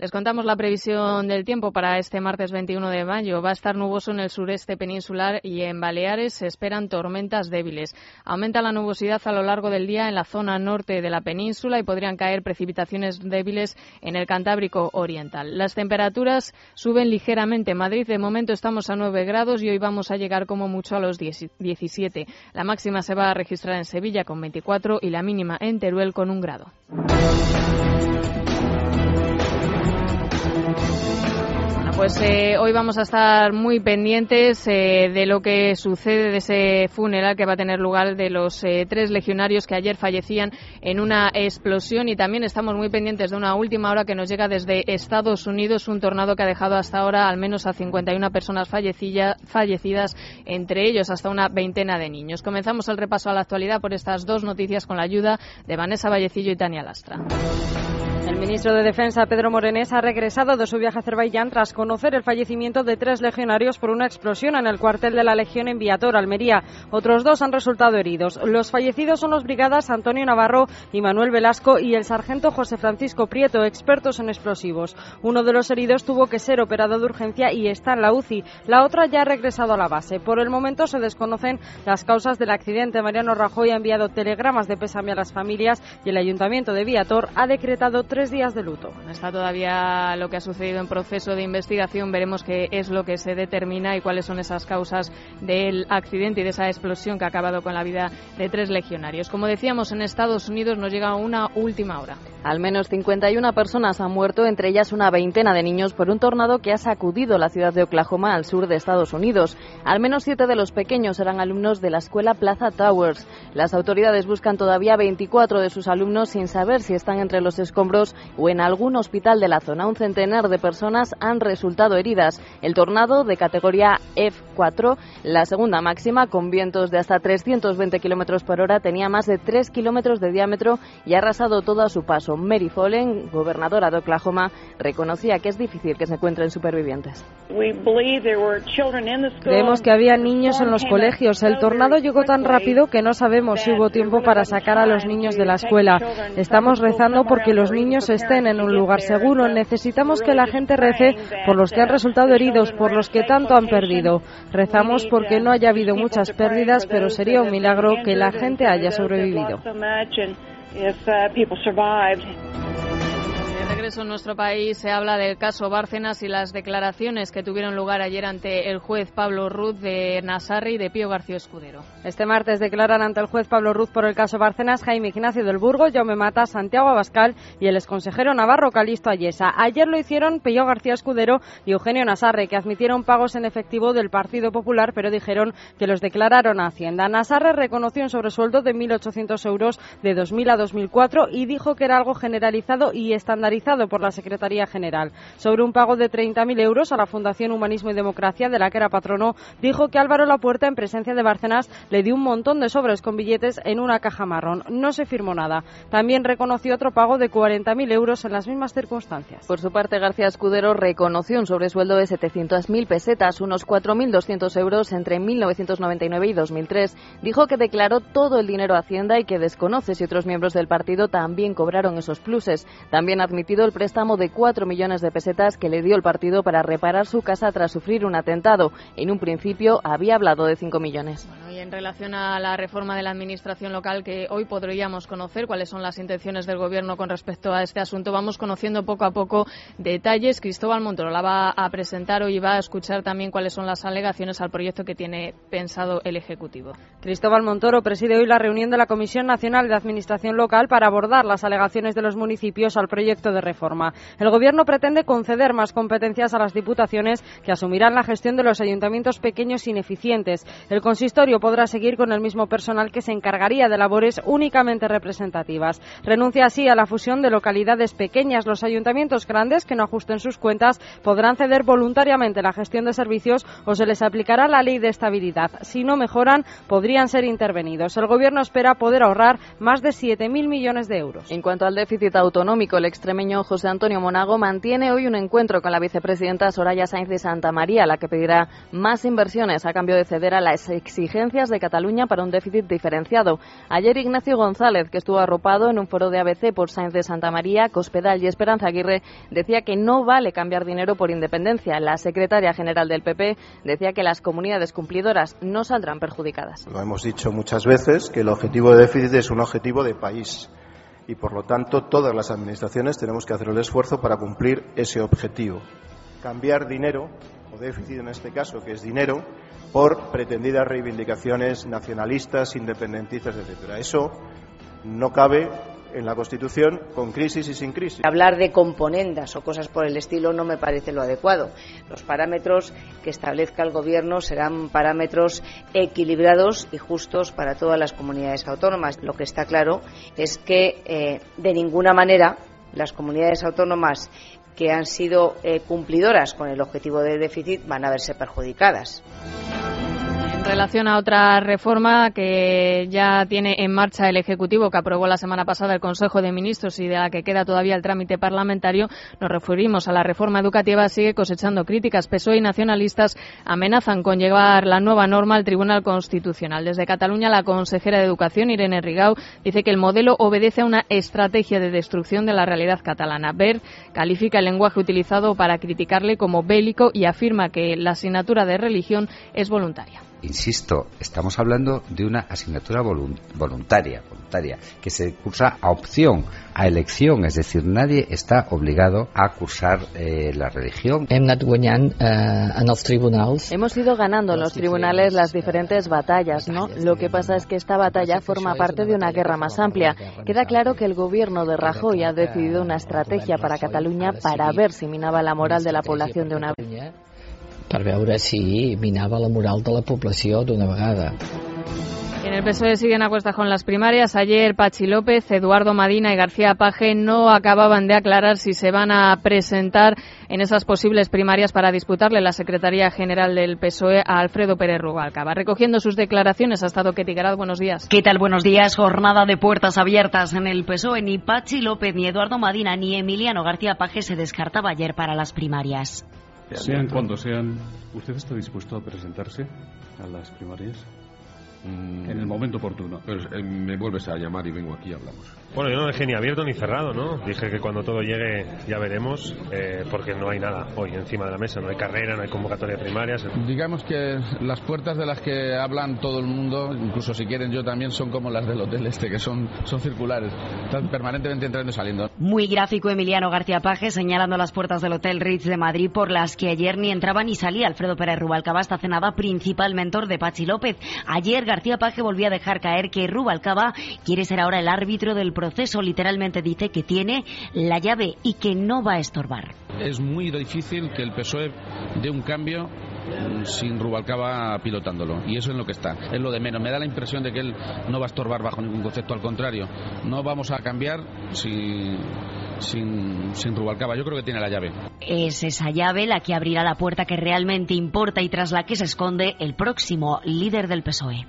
Les contamos la previsión del tiempo para este martes 21 de mayo. Va a estar nuboso en el sureste peninsular y en Baleares se esperan tormentas débiles. Aumenta la nubosidad a lo largo del día en la zona norte de la península y podrían caer precipitaciones débiles en el Cantábrico Oriental. Las temperaturas suben ligeramente. En Madrid de momento estamos a 9 grados y hoy vamos a llegar como mucho a los 17. La máxima se va a registrar en Sevilla con 24 y la mínima en Teruel con un grado. Pues eh, hoy vamos a estar muy pendientes eh, de lo que sucede de ese funeral que va a tener lugar de los eh, tres legionarios que ayer fallecían en una explosión y también estamos muy pendientes de una última hora que nos llega desde Estados Unidos, un tornado que ha dejado hasta ahora al menos a 51 personas fallecidas, entre ellos hasta una veintena de niños. Comenzamos el repaso a la actualidad por estas dos noticias con la ayuda de Vanessa Vallecillo y Tania Lastra. El ministro de Defensa, Pedro Morenés, ha regresado de su viaje a Azerbaiyán tras conocer el fallecimiento de tres legionarios por una explosión en el cuartel de la Legión en Viator, Almería. Otros dos han resultado heridos. Los fallecidos son los brigadas Antonio Navarro y Manuel Velasco y el sargento José Francisco Prieto, expertos en explosivos. Uno de los heridos tuvo que ser operado de urgencia y está en la UCI. La otra ya ha regresado a la base. Por el momento se desconocen las causas del accidente. Mariano Rajoy ha enviado telegramas de pésame a las familias y el Ayuntamiento de Viator ha decretado tres días de luto. Está todavía lo que ha sucedido en proceso de investigación. Veremos qué es lo que se determina y cuáles son esas causas del accidente y de esa explosión que ha acabado con la vida de tres legionarios. Como decíamos, en Estados Unidos nos llega una última hora. Al menos 51 personas han muerto, entre ellas una veintena de niños, por un tornado que ha sacudido la ciudad de Oklahoma al sur de Estados Unidos. Al menos siete de los pequeños eran alumnos de la escuela Plaza Towers. Las autoridades buscan todavía 24 de sus alumnos sin saber si están entre los escombros o en algún hospital de la zona. Un centenar de personas han resultado heridas. El tornado de categoría F4, la segunda máxima, con vientos de hasta 320 kilómetros por hora, tenía más de 3 kilómetros de diámetro y ha arrasado todo a su paso. Mary Follen, gobernadora de Oklahoma, reconocía que es difícil que se encuentren supervivientes. Creemos que había niños en los colegios. El tornado llegó tan rápido que no sabemos si hubo tiempo para sacar a los niños de la escuela. Estamos rezando porque los niños estén en un lugar seguro. Necesitamos que la gente rece por los que han resultado heridos, por los que tanto han perdido. Rezamos porque no haya habido muchas pérdidas, pero sería un milagro que la gente haya sobrevivido en nuestro país se habla del caso Bárcenas y las declaraciones que tuvieron lugar ayer ante el juez Pablo Ruz de Nasarri y de Pío García Escudero. Este martes declaran ante el juez Pablo Ruz por el caso Bárcenas Jaime Ignacio del Burgo, Jaume Mata, Santiago Abascal y el exconsejero Navarro Calisto Ayesa. Ayer lo hicieron Pío García Escudero y Eugenio Nasarre, que admitieron pagos en efectivo del Partido Popular, pero dijeron que los declararon a Hacienda. Nasarre reconoció un sobresueldo de 1.800 euros de 2000 a 2004 y dijo que era algo generalizado y estandarizado por la Secretaría General. Sobre un pago de 30.000 euros a la Fundación Humanismo y Democracia, de la que era patrono, dijo que Álvaro Lapuerta, en presencia de Bárcenas, le dio un montón de sobres con billetes en una caja marrón. No se firmó nada. También reconoció otro pago de 40.000 euros en las mismas circunstancias. Por su parte, García Escudero reconoció un sobresueldo de 700.000 pesetas, unos 4.200 euros entre 1999 y 2003. Dijo que declaró todo el dinero a Hacienda y que desconoce si otros miembros del partido también cobraron esos pluses. También ha admitido el préstamo de 4 millones de pesetas que le dio el partido para reparar su casa tras sufrir un atentado. En un principio había hablado de 5 millones. Relación a la reforma de la administración local, que hoy podríamos conocer cuáles son las intenciones del Gobierno con respecto a este asunto, vamos conociendo poco a poco detalles. Cristóbal Montoro la va a presentar hoy y va a escuchar también cuáles son las alegaciones al proyecto que tiene pensado el Ejecutivo. Cristóbal Montoro preside hoy la reunión de la Comisión Nacional de Administración Local para abordar las alegaciones de los municipios al proyecto de reforma. El Gobierno pretende conceder más competencias a las diputaciones que asumirán la gestión de los ayuntamientos pequeños ineficientes. El consistorio podrá seguir con el mismo personal que se encargaría de labores únicamente representativas. Renuncia así a la fusión de localidades pequeñas. Los ayuntamientos grandes que no ajusten sus cuentas podrán ceder voluntariamente la gestión de servicios o se les aplicará la ley de estabilidad. Si no mejoran, podrían ser intervenidos. El Gobierno espera poder ahorrar más de 7.000 millones de euros. En cuanto al déficit autonómico, el extremeño José Antonio Monago mantiene hoy un encuentro con la vicepresidenta Soraya Sáenz de Santa María, la que pedirá más inversiones a cambio de ceder a las exigencias de Cataluña para un déficit diferenciado. Ayer Ignacio González, que estuvo arropado en un foro de ABC por Sáenz de Santa María, Cospedal y Esperanza Aguirre, decía que no vale cambiar dinero por independencia. La secretaria general del PP decía que las comunidades cumplidoras no saldrán perjudicadas. Lo hemos dicho muchas veces que el objetivo de déficit es un objetivo de país y por lo tanto todas las administraciones tenemos que hacer el esfuerzo para cumplir ese objetivo. Cambiar dinero, o déficit en este caso, que es dinero, por pretendidas reivindicaciones nacionalistas, independentistas, etcétera. Eso no cabe en la Constitución con crisis y sin crisis. Hablar de componendas o cosas por el estilo no me parece lo adecuado. Los parámetros que establezca el Gobierno serán parámetros equilibrados y justos para todas las comunidades autónomas. Lo que está claro es que eh, de ninguna manera las comunidades autónomas que han sido eh, cumplidoras con el objetivo de déficit van a verse perjudicadas. En relación a otra reforma que ya tiene en marcha el Ejecutivo, que aprobó la semana pasada el Consejo de Ministros y de la que queda todavía el trámite parlamentario, nos referimos a la reforma educativa. Sigue cosechando críticas. PSOE y nacionalistas amenazan con llevar la nueva norma al Tribunal Constitucional. Desde Cataluña, la consejera de Educación, Irene Rigau, dice que el modelo obedece a una estrategia de destrucción de la realidad catalana. Ver califica el lenguaje utilizado para criticarle como bélico y afirma que la asignatura de religión es voluntaria insisto, estamos hablando de una asignatura voluntaria, voluntaria, que se cursa a opción, a elección, es decir, nadie está obligado a cursar eh, la religión. Eh, Hemos ido ganando en los tribunales las diferentes batallas, ¿no? Lo que pasa es que esta batalla forma parte de una guerra más amplia. Queda claro que el gobierno de Rajoy ha decidido una estrategia para Cataluña para ver si minaba la moral de la población de una vez per veure si minava la moral de la població d'una vegada. En el PSOE siguen a cuestas con las primarias. Ayer Pachi López, Eduardo Madina y García Paje no acababan de aclarar si se van a presentar en esas posibles primarias para disputarle la Secretaría General del PSOE a Alfredo Pérez Rubalcaba. Recogiendo sus declaraciones ha estado Ketty Garat. Buenos días. ¿Qué tal? Buenos días. Jornada de puertas abiertas en el PSOE. Ni Pachi López, ni Eduardo Madina, ni Emiliano García Paje se descartaba ayer para las primarias. Sean cuando sean, ¿usted está dispuesto a presentarse a las primarias? En el momento oportuno. Pues, eh, me vuelves a llamar y vengo aquí y hablamos. Bueno, yo no dejé ni abierto ni cerrado, ¿no? Dije que cuando todo llegue ya veremos, eh, porque no hay nada hoy encima de la mesa, no hay carrera, no hay convocatoria de primarias. Digamos que las puertas de las que hablan todo el mundo, incluso si quieren yo también, son como las del hotel este, que son, son circulares, están permanentemente entrando y saliendo. Muy gráfico Emiliano García Paje señalando las puertas del Hotel Ritz de Madrid por las que ayer ni entraba ni salía Alfredo Pérez Rubalcaba, esta cenada principal mentor de Pachi López. Ayer García Paje volvió a dejar caer que Rubalcaba quiere ser ahora el árbitro del proceso. Literalmente dice que tiene la llave y que no va a estorbar. Es muy difícil que el PSOE dé un cambio sin Rubalcaba pilotándolo. Y eso es lo que está. Es lo de menos. Me da la impresión de que él no va a estorbar bajo ningún concepto. Al contrario, no vamos a cambiar si, sin, sin Rubalcaba. Yo creo que tiene la llave. Es esa llave la que abrirá la puerta que realmente importa y tras la que se esconde el próximo líder del PSOE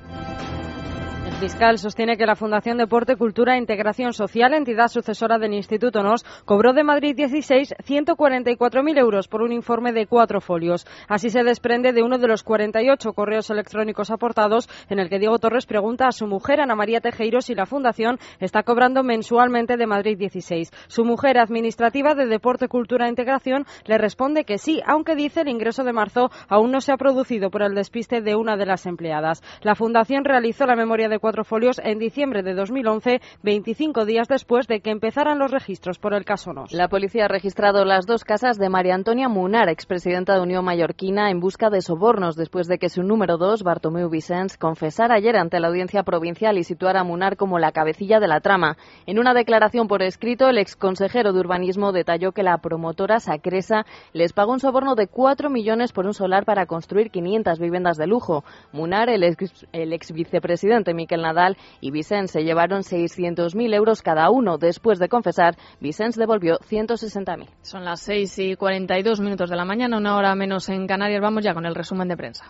fiscal sostiene que la Fundación Deporte, Cultura e Integración Social, entidad sucesora del Instituto NOS, cobró de Madrid 16 144.000 euros por un informe de cuatro folios. Así se desprende de uno de los 48 correos electrónicos aportados en el que Diego Torres pregunta a su mujer, Ana María Tejeiro, si la Fundación está cobrando mensualmente de Madrid 16. Su mujer administrativa de Deporte, Cultura e Integración le responde que sí, aunque dice el ingreso de marzo aún no se ha producido por el despiste de una de las empleadas. La Fundación realizó la memoria de cuatro folios en diciembre de 2011, 25 días después de que empezaran los registros por el caso NOS. La policía ha registrado las dos casas de María Antonia Munar, expresidenta de Unión Mallorquina, en busca de sobornos después de que su número dos, Bartomeu Vicens, confesara ayer ante la audiencia provincial y situara a Munar como la cabecilla de la trama. En una declaración por escrito, el exconsejero de urbanismo detalló que la promotora Sacresa les pagó un soborno de 4 millones por un solar para construir 500 viviendas de lujo. Munar, el ex, el ex vicepresidente Miquel Nadal y Vicens se llevaron 600.000 euros cada uno. Después de confesar, Vicens devolvió 160.000. Son las 6 y 42 minutos de la mañana, una hora menos en Canarias. Vamos ya con el resumen de prensa.